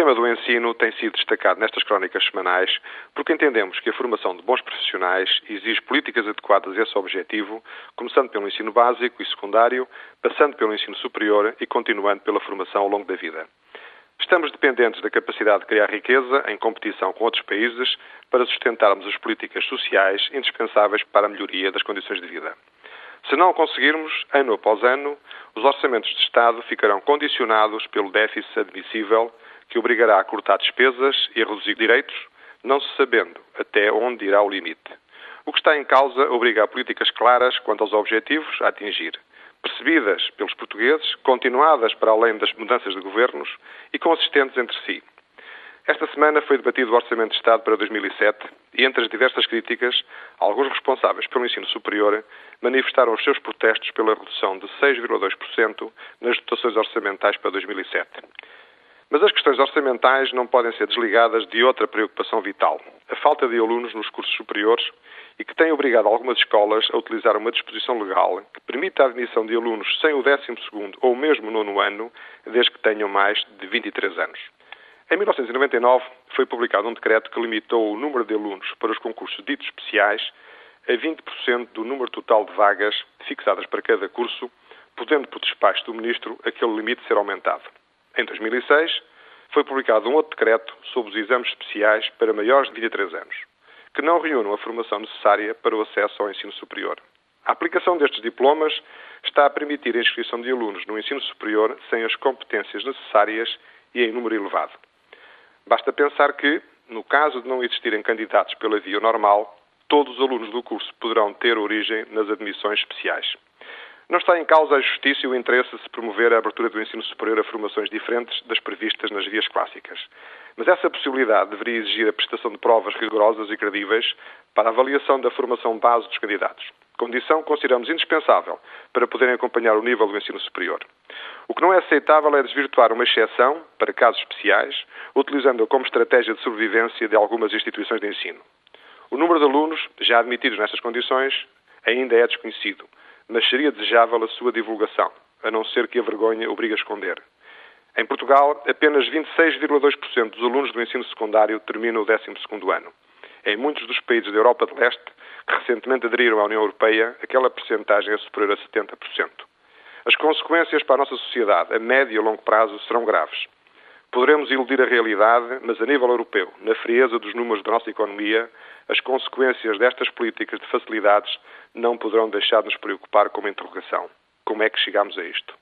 tema do ensino tem sido destacado nestas crónicas semanais porque entendemos que a formação de bons profissionais exige políticas adequadas a esse objetivo, começando pelo ensino básico e secundário, passando pelo ensino superior e continuando pela formação ao longo da vida. Estamos dependentes da capacidade de criar riqueza em competição com outros países para sustentarmos as políticas sociais indispensáveis para a melhoria das condições de vida. Se não o conseguirmos, ano após ano, os orçamentos de Estado ficarão condicionados pelo déficit admissível que obrigará a cortar despesas e a reduzir direitos, não se sabendo até onde irá o limite. O que está em causa obriga a políticas claras quanto aos objetivos a atingir, percebidas pelos portugueses, continuadas para além das mudanças de governos e consistentes entre si. Esta semana foi debatido o Orçamento de Estado para 2007 e, entre as diversas críticas, alguns responsáveis pelo ensino superior manifestaram os seus protestos pela redução de 6,2% nas dotações orçamentais para 2007. Mas as questões orçamentais não podem ser desligadas de outra preocupação vital, a falta de alunos nos cursos superiores e que tem obrigado algumas escolas a utilizar uma disposição legal que permita a admissão de alunos sem o 12 ou mesmo o nono ano, desde que tenham mais de 23 anos. Em 1999 foi publicado um decreto que limitou o número de alunos para os concursos ditos especiais a 20% do número total de vagas fixadas para cada curso, podendo, por despacho do Ministro, aquele limite ser aumentado. Em 2006, foi publicado um outro decreto sobre os exames especiais para maiores de 23 anos, que não reúnam a formação necessária para o acesso ao ensino superior. A aplicação destes diplomas está a permitir a inscrição de alunos no ensino superior sem as competências necessárias e em número elevado. Basta pensar que, no caso de não existirem candidatos pela via normal, todos os alunos do curso poderão ter origem nas admissões especiais. Não está em causa a justiça e o interesse de se promover a abertura do ensino superior a formações diferentes das previstas nas vias clássicas. Mas essa possibilidade deveria exigir a prestação de provas rigorosas e credíveis para a avaliação da formação base dos candidatos, condição consideramos indispensável para poderem acompanhar o nível do ensino superior. O que não é aceitável é desvirtuar uma exceção, para casos especiais, utilizando-a como estratégia de sobrevivência de algumas instituições de ensino. O número de alunos já admitidos nestas condições ainda é desconhecido mas seria desejável a sua divulgação, a não ser que a vergonha obrigue a esconder. Em Portugal, apenas 26,2% dos alunos do ensino secundário terminam o 12 ano. Em muitos dos países da Europa de Leste, que recentemente aderiram à União Europeia, aquela percentagem é superior a 70%. As consequências para a nossa sociedade, a médio e a longo prazo, serão graves. Poderemos iludir a realidade, mas a nível europeu, na frieza dos números da nossa economia, as consequências destas políticas de facilidades não poderão deixar de nos preocupar com uma interrogação. Como é que chegamos a isto?